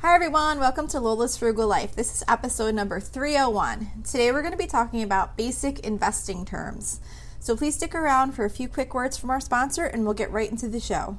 Hi, everyone. Welcome to Lola's Frugal Life. This is episode number 301. Today, we're going to be talking about basic investing terms. So, please stick around for a few quick words from our sponsor, and we'll get right into the show.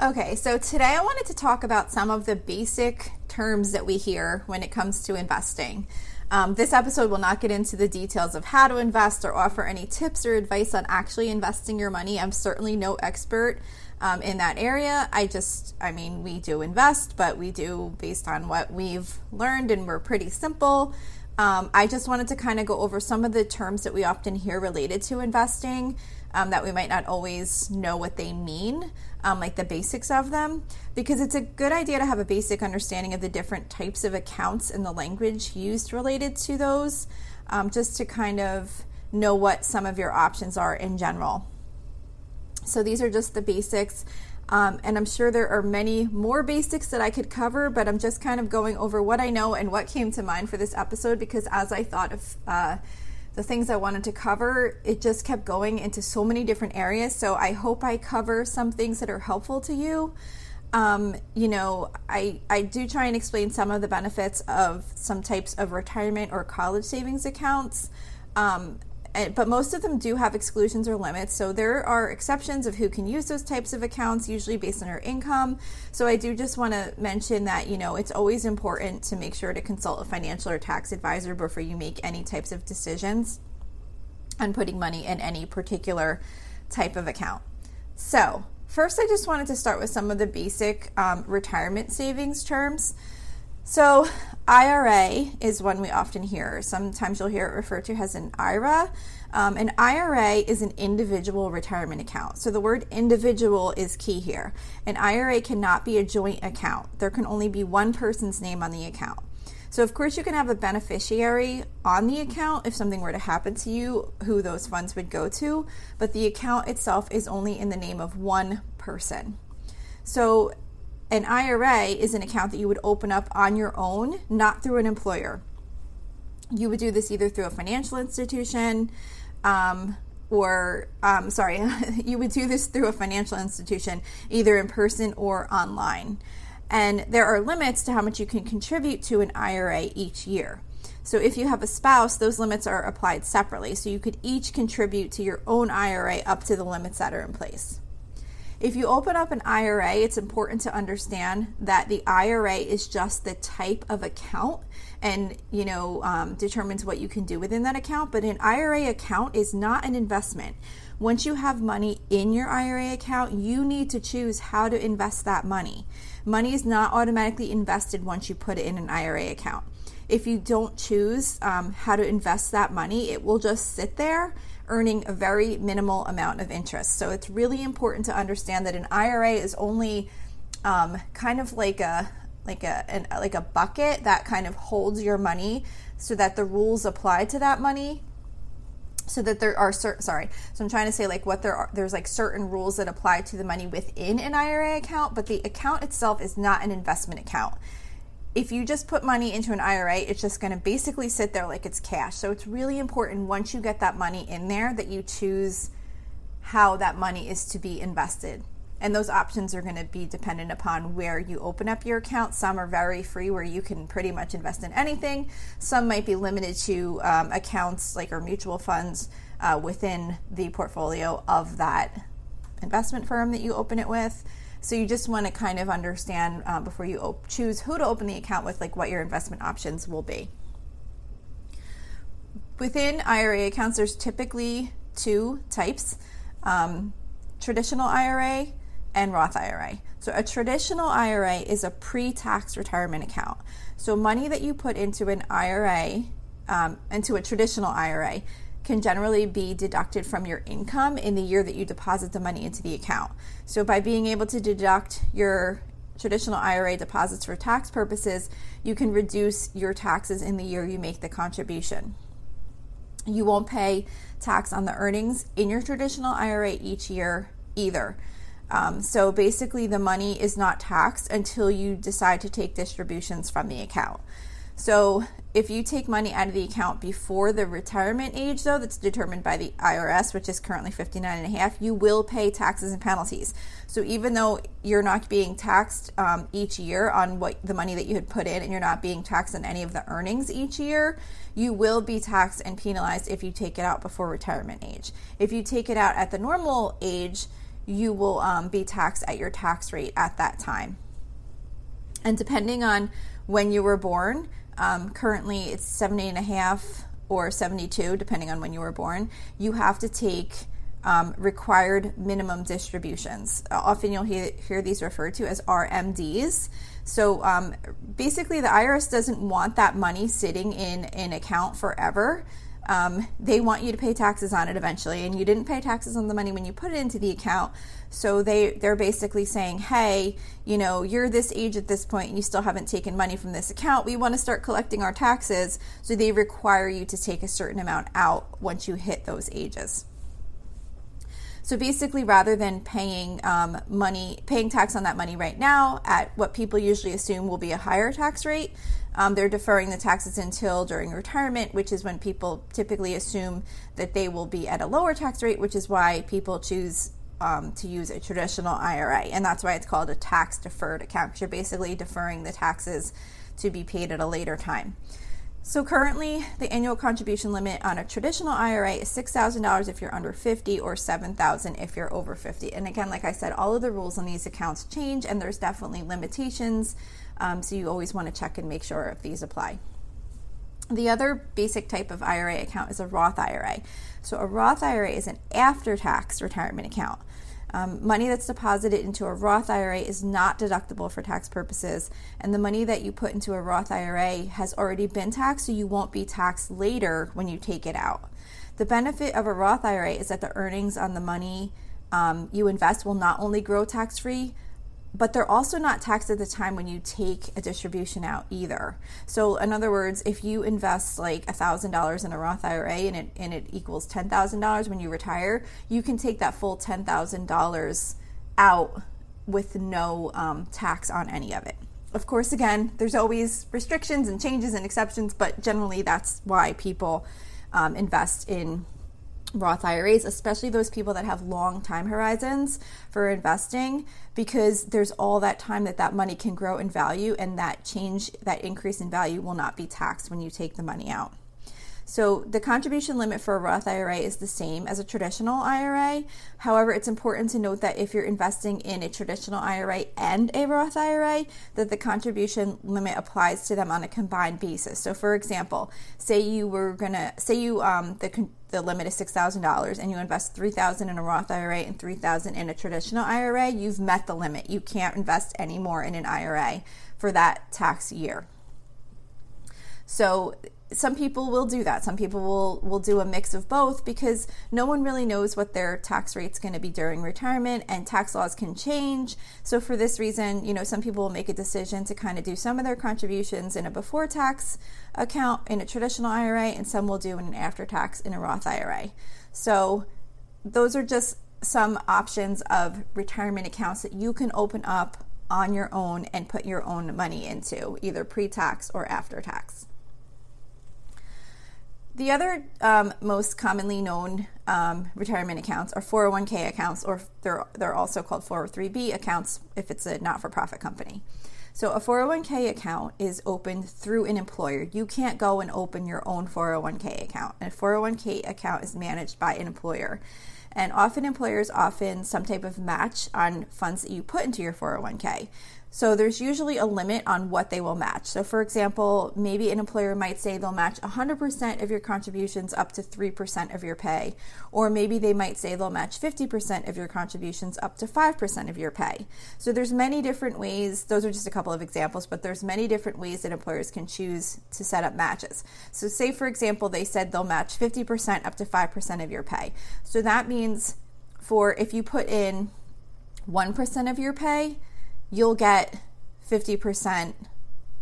Okay, so today I wanted to talk about some of the basic terms that we hear when it comes to investing. Um, this episode will not get into the details of how to invest or offer any tips or advice on actually investing your money. I'm certainly no expert um, in that area. I just, I mean, we do invest, but we do based on what we've learned, and we're pretty simple. Um, I just wanted to kind of go over some of the terms that we often hear related to investing um, that we might not always know what they mean, um, like the basics of them, because it's a good idea to have a basic understanding of the different types of accounts and the language used related to those, um, just to kind of know what some of your options are in general. So these are just the basics. Um, and I'm sure there are many more basics that I could cover, but I'm just kind of going over what I know and what came to mind for this episode because as I thought of uh, the things I wanted to cover, it just kept going into so many different areas. So I hope I cover some things that are helpful to you. Um, you know, I, I do try and explain some of the benefits of some types of retirement or college savings accounts. Um, but most of them do have exclusions or limits. So there are exceptions of who can use those types of accounts, usually based on their income. So I do just want to mention that, you know, it's always important to make sure to consult a financial or tax advisor before you make any types of decisions on putting money in any particular type of account. So, first, I just wanted to start with some of the basic um, retirement savings terms. So, IRA is one we often hear. Sometimes you'll hear it referred to as an IRA. Um, an IRA is an individual retirement account. So, the word individual is key here. An IRA cannot be a joint account, there can only be one person's name on the account. So, of course, you can have a beneficiary on the account if something were to happen to you, who those funds would go to, but the account itself is only in the name of one person. So, an IRA is an account that you would open up on your own, not through an employer. You would do this either through a financial institution, um, or um, sorry, you would do this through a financial institution, either in person or online. And there are limits to how much you can contribute to an IRA each year. So if you have a spouse, those limits are applied separately. So you could each contribute to your own IRA up to the limits that are in place. If you open up an IRA, it's important to understand that the IRA is just the type of account and you know um, determines what you can do within that account. But an IRA account is not an investment. Once you have money in your IRA account, you need to choose how to invest that money. Money is not automatically invested once you put it in an IRA account. If you don't choose um, how to invest that money, it will just sit there earning a very minimal amount of interest. So it's really important to understand that an IRA is only um, kind of like a like a an, like a bucket that kind of holds your money so that the rules apply to that money so that there are certain sorry so i'm trying to say like what there are there's like certain rules that apply to the money within an ira account but the account itself is not an investment account if you just put money into an IRA, it's just going to basically sit there like it's cash. So it's really important once you get that money in there that you choose how that money is to be invested. And those options are going to be dependent upon where you open up your account. Some are very free, where you can pretty much invest in anything. Some might be limited to um, accounts like or mutual funds uh, within the portfolio of that investment firm that you open it with. So you just want to kind of understand uh, before you op- choose who to open the account with, like what your investment options will be. Within IRA accounts, there's typically two types um, traditional IRA and Roth IRA. So, a traditional IRA is a pre tax retirement account. So, money that you put into an IRA, um, into a traditional IRA, can generally be deducted from your income in the year that you deposit the money into the account. So, by being able to deduct your traditional IRA deposits for tax purposes, you can reduce your taxes in the year you make the contribution. You won't pay tax on the earnings in your traditional IRA each year either. Um, so basically, the money is not taxed until you decide to take distributions from the account. So if you take money out of the account before the retirement age, though, that's determined by the IRS, which is currently 59 and a half, you will pay taxes and penalties. So even though you're not being taxed um, each year on what the money that you had put in, and you're not being taxed on any of the earnings each year, you will be taxed and penalized if you take it out before retirement age. If you take it out at the normal age, you will um, be taxed at your tax rate at that time. And depending on when you were born, um, currently, it's 70 and a half or 72, depending on when you were born. You have to take um, required minimum distributions. Uh, often you'll hear, hear, these referred to as RMDs. So um, basically, the IRS doesn't want that money sitting in an account forever um, they want you to pay taxes on it eventually, and you didn't pay taxes on the money when you put it into the account. So they they're basically saying, hey, you know, you're this age at this point, and you still haven't taken money from this account. We want to start collecting our taxes, so they require you to take a certain amount out once you hit those ages. So basically, rather than paying um, money, paying tax on that money right now at what people usually assume will be a higher tax rate, um, they're deferring the taxes until during retirement, which is when people typically assume that they will be at a lower tax rate, which is why people choose um, to use a traditional IRA. And that's why it's called a tax deferred account, because you're basically deferring the taxes to be paid at a later time. So currently, the annual contribution limit on a traditional IRA is $6,000 if you're under 50 or 7,000 if you're over 50. And again, like I said, all of the rules on these accounts change and there's definitely limitations. Um, so you always want to check and make sure if these apply. The other basic type of IRA account is a Roth IRA. So a Roth IRA is an after tax retirement account. Um, money that's deposited into a Roth IRA is not deductible for tax purposes, and the money that you put into a Roth IRA has already been taxed, so you won't be taxed later when you take it out. The benefit of a Roth IRA is that the earnings on the money um, you invest will not only grow tax free, but they're also not taxed at the time when you take a distribution out either. So, in other words, if you invest like $1,000 in a Roth IRA and it, and it equals $10,000 when you retire, you can take that full $10,000 out with no um, tax on any of it. Of course, again, there's always restrictions and changes and exceptions, but generally that's why people um, invest in Roth IRAs, especially those people that have long time horizons for investing, because there's all that time that that money can grow in value, and that change, that increase in value will not be taxed when you take the money out. So the contribution limit for a Roth IRA is the same as a traditional IRA. However, it's important to note that if you're investing in a traditional IRA and a Roth IRA, that the contribution limit applies to them on a combined basis. So, for example, say you were gonna say you um, the the limit is $6,000 and you invest 3000 in a Roth IRA and 3000 in a traditional IRA, you've met the limit. You can't invest any more in an IRA for that tax year. So some people will do that. Some people will will do a mix of both because no one really knows what their tax rate's going to be during retirement and tax laws can change. So for this reason, you know, some people will make a decision to kind of do some of their contributions in a before tax account in a traditional IRA and some will do in an after tax in a Roth IRA. So those are just some options of retirement accounts that you can open up on your own and put your own money into, either pre-tax or after tax. The other um, most commonly known um, retirement accounts are 401k accounts, or they're, they're also called 403b accounts if it's a not for profit company. So, a 401k account is opened through an employer. You can't go and open your own 401k account. A 401k account is managed by an employer. And often employers often some type of match on funds that you put into your 401k. So there's usually a limit on what they will match. So, for example, maybe an employer might say they'll match 100% of your contributions up to 3% of your pay. Or maybe they might say they'll match 50% of your contributions up to 5% of your pay. So there's many different ways. Those are just a couple of examples, but there's many different ways that employers can choose to set up matches. So, say, for example, they said they'll match 50% up to 5% of your pay. So that means for if you put in 1% of your pay, you'll get 50%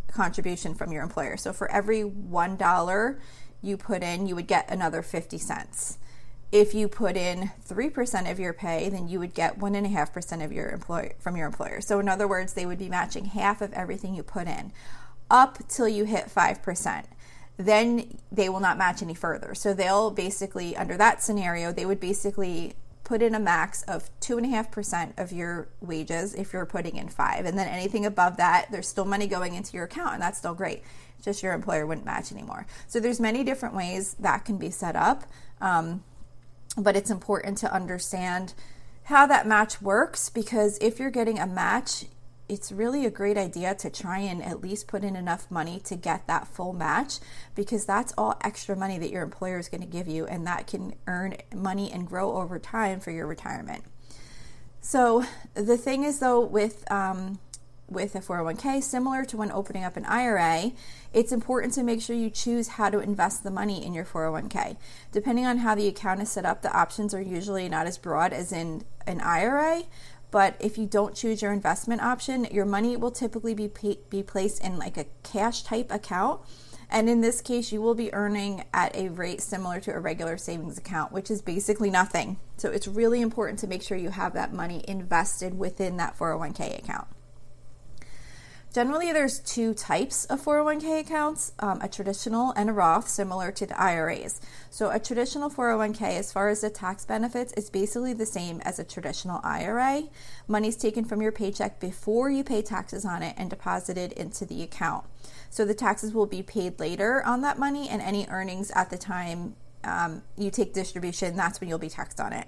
contribution from your employer. So for every $1 you put in, you would get another 50 cents. If you put in 3% of your pay, then you would get 1.5% of your employer from your employer. So in other words, they would be matching half of everything you put in up till you hit 5%. Then they will not match any further. So they'll basically, under that scenario, they would basically put in a max of 2.5% of your wages if you're putting in five. And then anything above that, there's still money going into your account, and that's still great. Just your employer wouldn't match anymore. So there's many different ways that can be set up. Um, but it's important to understand how that match works because if you're getting a match, it's really a great idea to try and at least put in enough money to get that full match because that's all extra money that your employer is going to give you and that can earn money and grow over time for your retirement. So the thing is though with um, with a 401k, similar to when opening up an IRA, it's important to make sure you choose how to invest the money in your 401k. Depending on how the account is set up, the options are usually not as broad as in an IRA, but if you don't choose your investment option, your money will typically be pay- be placed in like a cash type account. And in this case, you will be earning at a rate similar to a regular savings account, which is basically nothing. So it's really important to make sure you have that money invested within that 401k account. Generally, there's two types of 401k accounts um, a traditional and a Roth, similar to the IRAs. So, a traditional 401k, as far as the tax benefits, is basically the same as a traditional IRA. Money's taken from your paycheck before you pay taxes on it and deposited into the account. So, the taxes will be paid later on that money, and any earnings at the time um, you take distribution, that's when you'll be taxed on it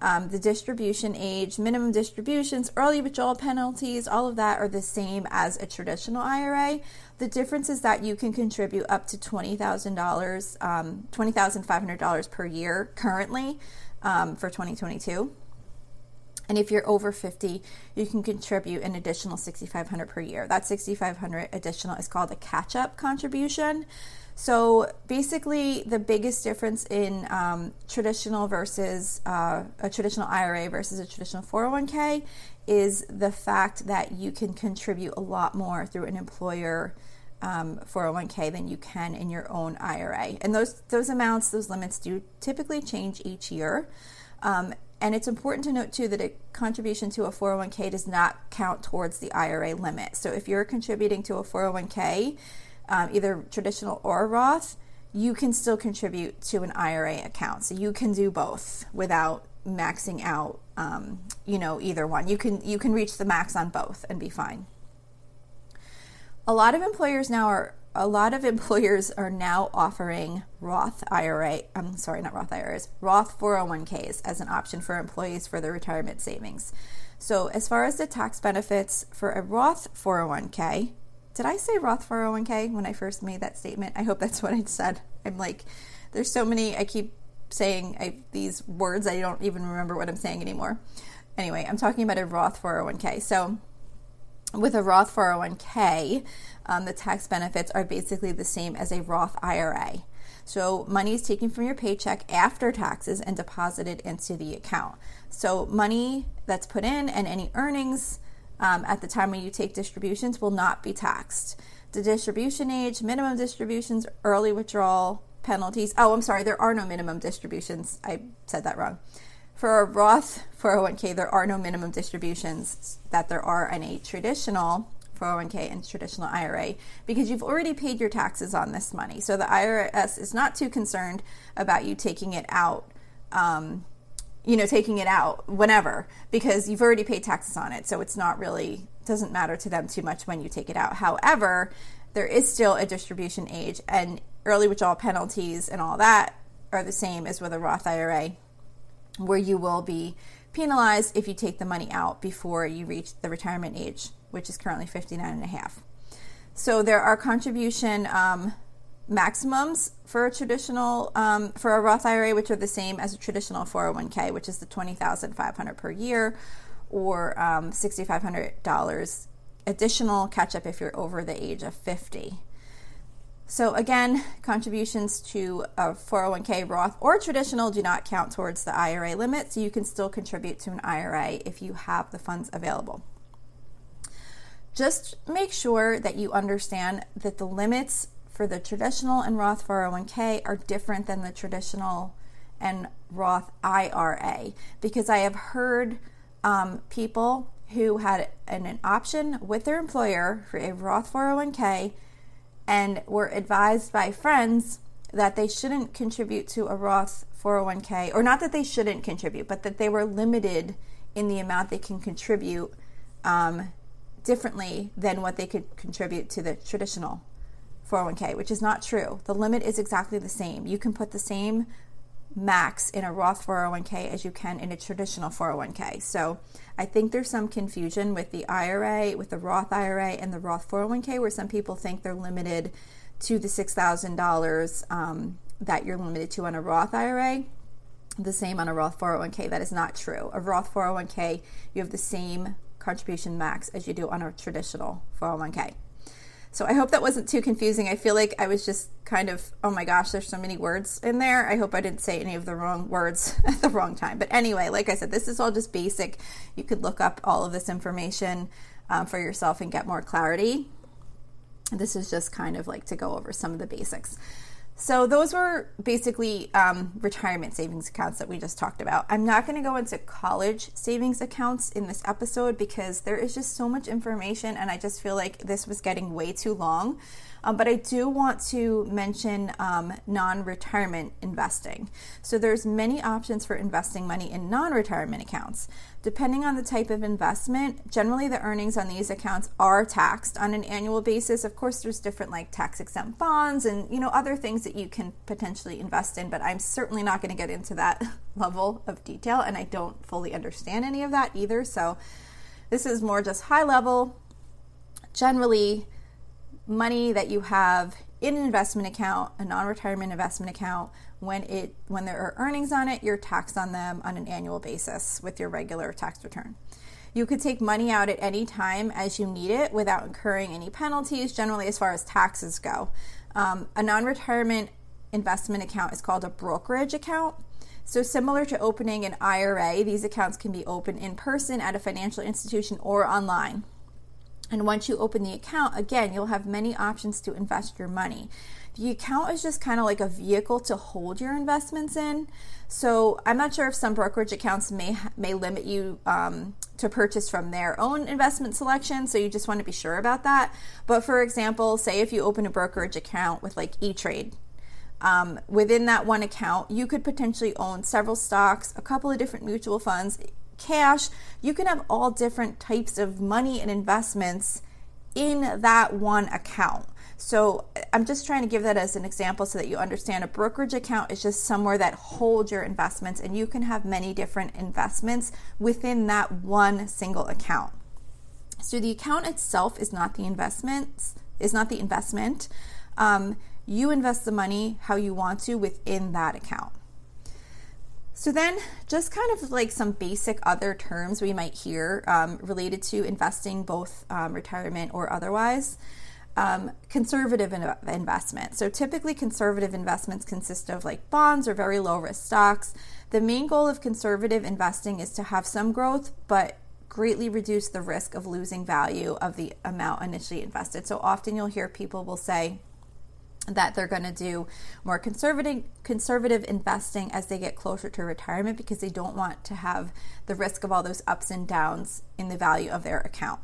um, the distribution age, minimum distributions, early withdrawal penalties, all of that are the same as a traditional IRA. The difference is that you can contribute up to $20,000, um, $20,500 per year currently um, for 2022. And if you're over 50, you can contribute an additional 6500 per year. That 6500 additional is called a catch-up contribution. So basically, the biggest difference in um, traditional versus uh, a traditional IRA versus a traditional 401k is the fact that you can contribute a lot more through an employer um, 401k than you can in your own IRA. And those those amounts, those limits do typically change each year. Um, and it's important to note too that a contribution to a 401k does not count towards the IRA limit. So if you're contributing to a 401k um, either traditional or Roth, you can still contribute to an IRA account. So you can do both without maxing out, um, you know, either one. You can you can reach the max on both and be fine. A lot of employers now are a lot of employers are now offering Roth IRA, I'm sorry, not Roth IRAs, Roth 401ks as an option for employees for their retirement savings. So, as far as the tax benefits for a Roth 401k, did I say Roth 401k when I first made that statement? I hope that's what I said. I'm like, there's so many, I keep saying I, these words, I don't even remember what I'm saying anymore. Anyway, I'm talking about a Roth 401k. So, with a Roth 401k, um, the tax benefits are basically the same as a Roth IRA. So, money is taken from your paycheck after taxes and deposited into the account. So, money that's put in and any earnings um, at the time when you take distributions will not be taxed. The distribution age, minimum distributions, early withdrawal penalties. Oh, I'm sorry, there are no minimum distributions. I said that wrong. For a Roth 401k, there are no minimum distributions that there are in a traditional 401k and traditional IRA because you've already paid your taxes on this money. So the IRS is not too concerned about you taking it out um, you know, taking it out whenever because you've already paid taxes on it. So it's not really, doesn't matter to them too much when you take it out. However, there is still a distribution age and early withdrawal penalties and all that are the same as with a Roth IRA where you will be penalized if you take the money out before you reach the retirement age, which is currently 59 and a half. So there are contribution um, maximums for a traditional um, for a Roth IRA, which are the same as a traditional 401k, which is the 20,500 per year, or um, $6,500 additional catch up if you're over the age of 50. So again, contributions to a 401k Roth or traditional do not count towards the IRA limit, so you can still contribute to an IRA if you have the funds available. just make sure that you understand that the limits for the traditional and Roth 401k are different than the traditional and Roth IRA because I have heard um, people who had an, an option with their employer for a Roth 401k and were advised by friends that they shouldn't contribute to a Roth 401k, or not that they shouldn't contribute, but that they were limited in the amount they can contribute um, differently than what they could contribute to the traditional 401k, which is not true. The limit is exactly the same. You can put the same max in a Roth 401k as you can in a traditional 401k. So I think there's some confusion with the IRA, with the Roth IRA, and the Roth 401k, where some people think they're limited to the $6,000 um, that you're limited to on a Roth IRA. The same on a Roth 401k. That is not true. A Roth 401k, you have the same contribution max as you do on a traditional 401k. So I hope that wasn't too confusing. I feel like I was just kind of, oh my gosh, there's so many words in there. I hope I didn't say any of the wrong words at the wrong time. But anyway, like I said, this is all just basic. You could look up all of this information um, for yourself and get more clarity. This is just kind of like to go over some of the basics. So, those were basically um, retirement savings accounts that we just talked about. I'm not going to go into college savings accounts in this episode because there is just so much information, and I just feel like this was getting way too long. Um, but I do want to mention um, non-retirement investing. So there's many options for investing money in non-retirement accounts. Depending on the type of investment, generally the earnings on these accounts are taxed on an annual basis. Of course, there's different like tax exempt bonds and you know other things that you can potentially invest in, but I'm certainly not going to get into that level of detail, and I don't fully understand any of that either. So this is more just high level. Generally, money that you have in an investment account, a non-retirement investment account, when it when there are earnings on it, you're taxed on them on an annual basis with your regular tax return. You could take money out at any time as you need it without incurring any penalties, generally, as far as taxes go. Um, a non retirement investment account is called a brokerage account. So, similar to opening an IRA, these accounts can be opened in person at a financial institution or online. And once you open the account, again, you'll have many options to invest your money. The account is just kind of like a vehicle to hold your investments in. So I'm not sure if some brokerage accounts may may limit you um, to purchase from their own investment selection. So you just want to be sure about that. But for example, say if you open a brokerage account with like E Trade, um, within that one account, you could potentially own several stocks, a couple of different mutual funds, cash. You can have all different types of money and investments in that one account. So I'm just trying to give that as an example so that you understand a brokerage account is just somewhere that holds your investments and you can have many different investments within that one single account. So the account itself is not the investments, is not the investment. Um, you invest the money how you want to within that account. So, then just kind of like some basic other terms we might hear um, related to investing, both um, retirement or otherwise. Um, conservative in- investment. So, typically, conservative investments consist of like bonds or very low risk stocks. The main goal of conservative investing is to have some growth, but greatly reduce the risk of losing value of the amount initially invested. So, often you'll hear people will say, that they're going to do more conservative conservative investing as they get closer to retirement because they don't want to have the risk of all those ups and downs in the value of their account.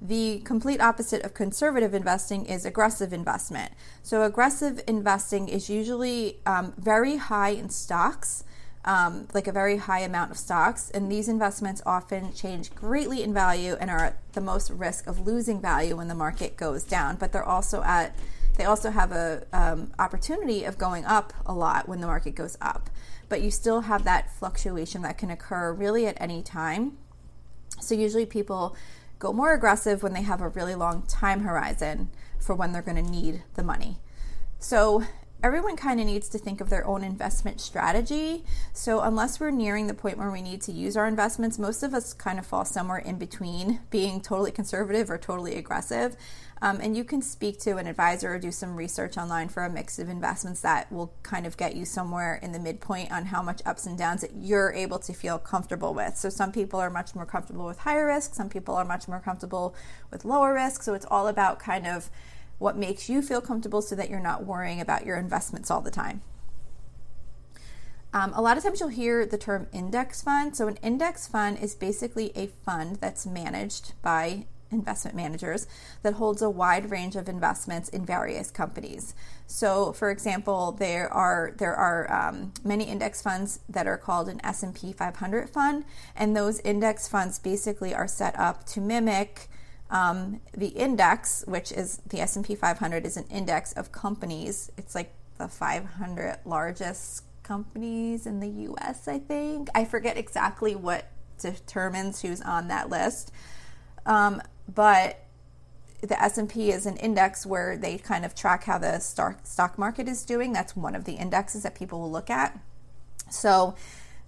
The complete opposite of conservative investing is aggressive investment. So, aggressive investing is usually um, very high in stocks, um, like a very high amount of stocks, and these investments often change greatly in value and are at the most risk of losing value when the market goes down. But they're also at they also have a um, opportunity of going up a lot when the market goes up, but you still have that fluctuation that can occur really at any time. So usually people go more aggressive when they have a really long time horizon for when they're going to need the money. So everyone kind of needs to think of their own investment strategy. So, unless we're nearing the point where we need to use our investments, most of us kind of fall somewhere in between being totally conservative or totally aggressive. Um, and you can speak to an advisor or do some research online for a mix of investments that will kind of get you somewhere in the midpoint on how much ups and downs that you're able to feel comfortable with. So, some people are much more comfortable with higher risk, some people are much more comfortable with lower risk. So, it's all about kind of what makes you feel comfortable so that you're not worrying about your investments all the time. Um, a lot of times you'll hear the term index fund. So, an index fund is basically a fund that's managed by investment managers that holds a wide range of investments in various companies. So, for example, there are there are um, many index funds that are called an S and P 500 fund, and those index funds basically are set up to mimic um, the index, which is the S&P 500, is an index of companies. It's like the 500 largest companies in the U.S. I think I forget exactly what determines who's on that list, um, but the S&P is an index where they kind of track how the stock market is doing. That's one of the indexes that people will look at. So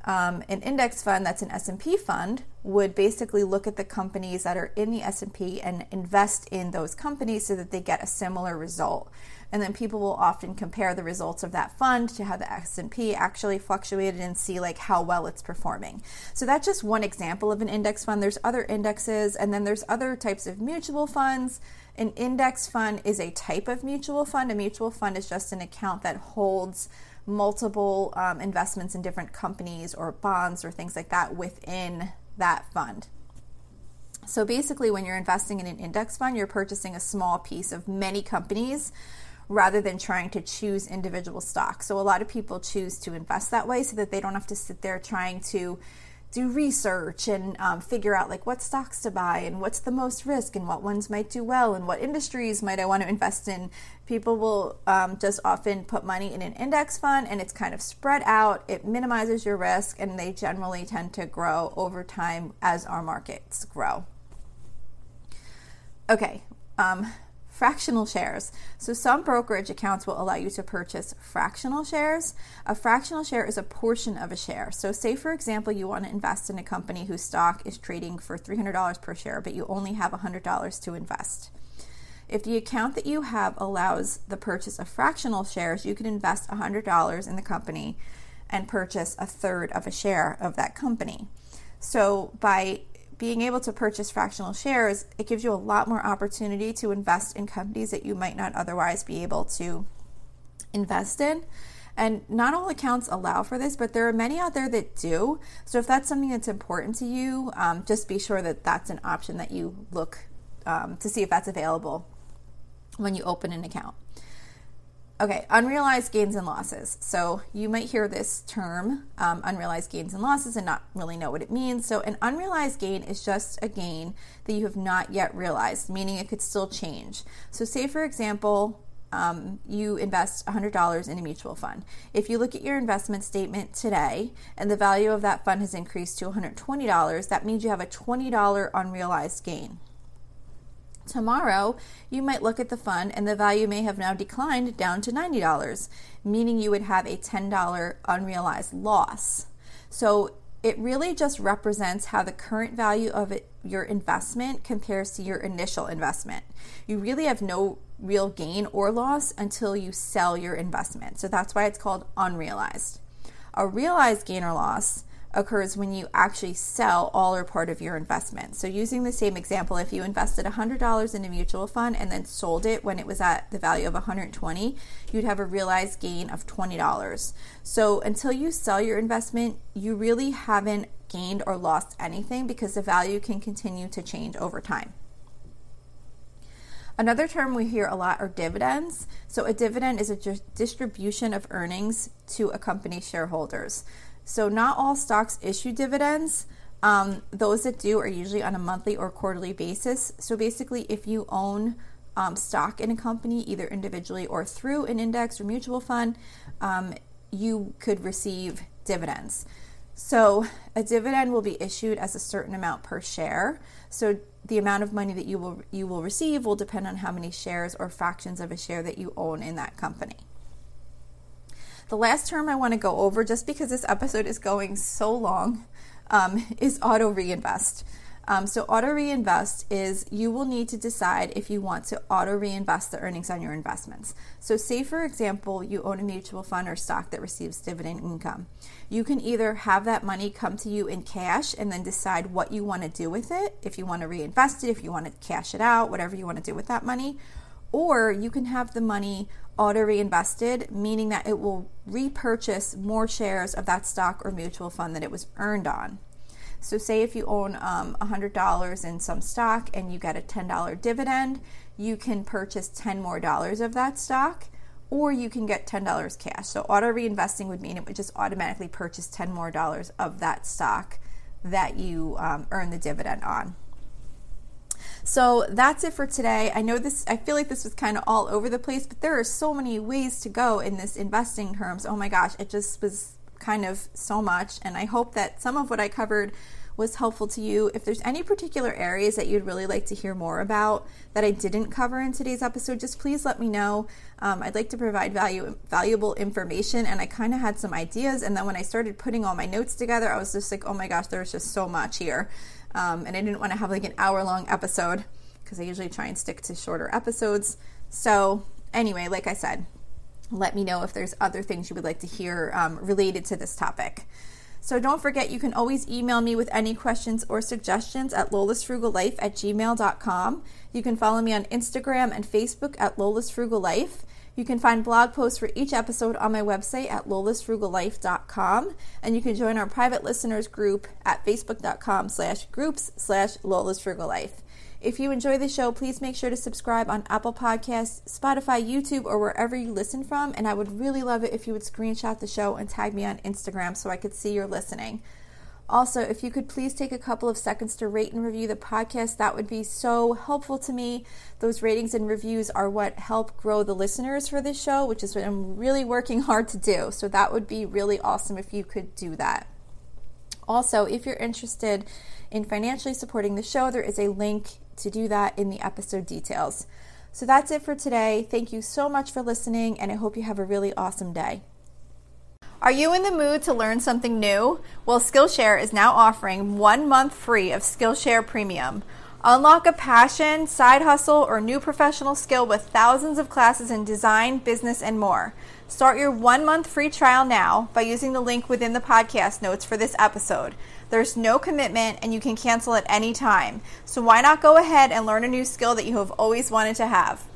um, an index fund that's an S&P fund would basically look at the companies that are in the S&P and invest in those companies so that they get a similar result. And then people will often compare the results of that fund to how the S&P actually fluctuated and see like how well it's performing. So that's just one example of an index fund. There's other indexes and then there's other types of mutual funds. An index fund is a type of mutual fund. A mutual fund is just an account that holds multiple um, investments in different companies or bonds or things like that within that fund. So basically, when you're investing in an index fund, you're purchasing a small piece of many companies rather than trying to choose individual stocks. So a lot of people choose to invest that way so that they don't have to sit there trying to do research and um, figure out like what stocks to buy and what's the most risk and what ones might do well and what industries might I want to invest in. People will um, just often put money in an index fund and it's kind of spread out. It minimizes your risk and they generally tend to grow over time as our markets grow. Okay. Um, fractional shares. So, some brokerage accounts will allow you to purchase fractional shares. A fractional share is a portion of a share. So, say for example, you want to invest in a company whose stock is trading for $300 per share, but you only have $100 to invest. If the account that you have allows the purchase of fractional shares, you can invest $100 in the company and purchase a third of a share of that company. So, by being able to purchase fractional shares, it gives you a lot more opportunity to invest in companies that you might not otherwise be able to invest in. And not all accounts allow for this, but there are many out there that do. So if that's something that's important to you, um, just be sure that that's an option that you look um, to see if that's available when you open an account. Okay, unrealized gains and losses. So you might hear this term, um, unrealized gains and losses, and not really know what it means. So an unrealized gain is just a gain that you have not yet realized, meaning it could still change. So, say for example, um, you invest $100 in a mutual fund. If you look at your investment statement today and the value of that fund has increased to $120, that means you have a $20 unrealized gain. Tomorrow, you might look at the fund and the value may have now declined down to $90, meaning you would have a $10 unrealized loss. So it really just represents how the current value of it, your investment compares to your initial investment. You really have no real gain or loss until you sell your investment. So that's why it's called unrealized. A realized gain or loss occurs when you actually sell all or part of your investment. So, using the same example, if you invested $100 in a mutual fund and then sold it when it was at the value of 120, you'd have a realized gain of $20. So, until you sell your investment, you really haven't gained or lost anything because the value can continue to change over time. Another term we hear a lot are dividends. So, a dividend is a distribution of earnings to a company shareholders. So, not all stocks issue dividends. Um, those that do are usually on a monthly or quarterly basis. So, basically, if you own um, stock in a company, either individually or through an index or mutual fund, um, you could receive dividends. So, a dividend will be issued as a certain amount per share. So, the amount of money that you will you will receive will depend on how many shares or fractions of a share that you own in that company. The last term I want to go over, just because this episode is going so long, um, is auto reinvest. Um, so, auto reinvest is you will need to decide if you want to auto reinvest the earnings on your investments. So, say for example, you own a mutual fund or stock that receives dividend income. You can either have that money come to you in cash and then decide what you want to do with it, if you want to reinvest it, if you want to cash it out, whatever you want to do with that money. Or you can have the money auto reinvested, meaning that it will repurchase more shares of that stock or mutual fund that it was earned on. So, say if you own um, $100 in some stock and you get a $10 dividend, you can purchase 10 more dollars of that stock, or you can get $10 cash. So, auto reinvesting would mean it would just automatically purchase 10 more dollars of that stock that you um, earn the dividend on. So that's it for today. I know this, I feel like this was kind of all over the place, but there are so many ways to go in this investing terms. Oh my gosh, it just was kind of so much. And I hope that some of what I covered was helpful to you. If there's any particular areas that you'd really like to hear more about that I didn't cover in today's episode, just please let me know. Um, I'd like to provide value, valuable information, and I kind of had some ideas. And then when I started putting all my notes together, I was just like, oh my gosh, there's just so much here. Um, and I didn't want to have like an hour long episode because I usually try and stick to shorter episodes. So, anyway, like I said, let me know if there's other things you would like to hear um, related to this topic. So don't forget, you can always email me with any questions or suggestions at lolasfrugallife at gmail.com. You can follow me on Instagram and Facebook at lolasfrugallife. You can find blog posts for each episode on my website at lolasfrugallife.com. And you can join our private listeners group at facebook.com slash groups slash lolasfrugallife. If you enjoy the show, please make sure to subscribe on Apple Podcasts, Spotify, YouTube, or wherever you listen from. And I would really love it if you would screenshot the show and tag me on Instagram so I could see you're listening. Also, if you could please take a couple of seconds to rate and review the podcast, that would be so helpful to me. Those ratings and reviews are what help grow the listeners for this show, which is what I'm really working hard to do. So that would be really awesome if you could do that. Also, if you're interested in financially supporting the show, there is a link to do that in the episode details. So that's it for today. Thank you so much for listening, and I hope you have a really awesome day. Are you in the mood to learn something new? Well, Skillshare is now offering one month free of Skillshare Premium. Unlock a passion, side hustle, or new professional skill with thousands of classes in design, business, and more. Start your one month free trial now by using the link within the podcast notes for this episode. There's no commitment and you can cancel at any time. So why not go ahead and learn a new skill that you have always wanted to have?